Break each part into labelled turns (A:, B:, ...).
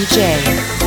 A: DJ.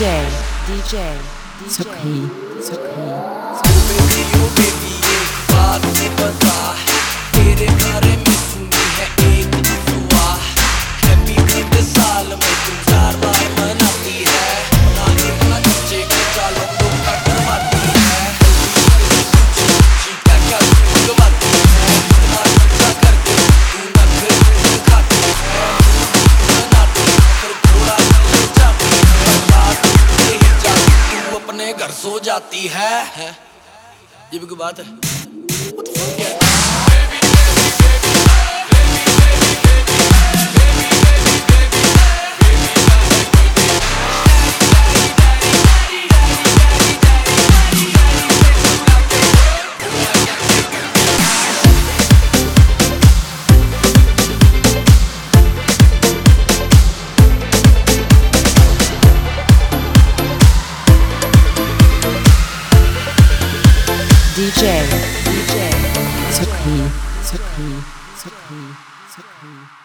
A: DJ, DJ, DJ. सो जाती है, जीविक ये भी कोई बात है। Sakın, sakın, sakın, sakın.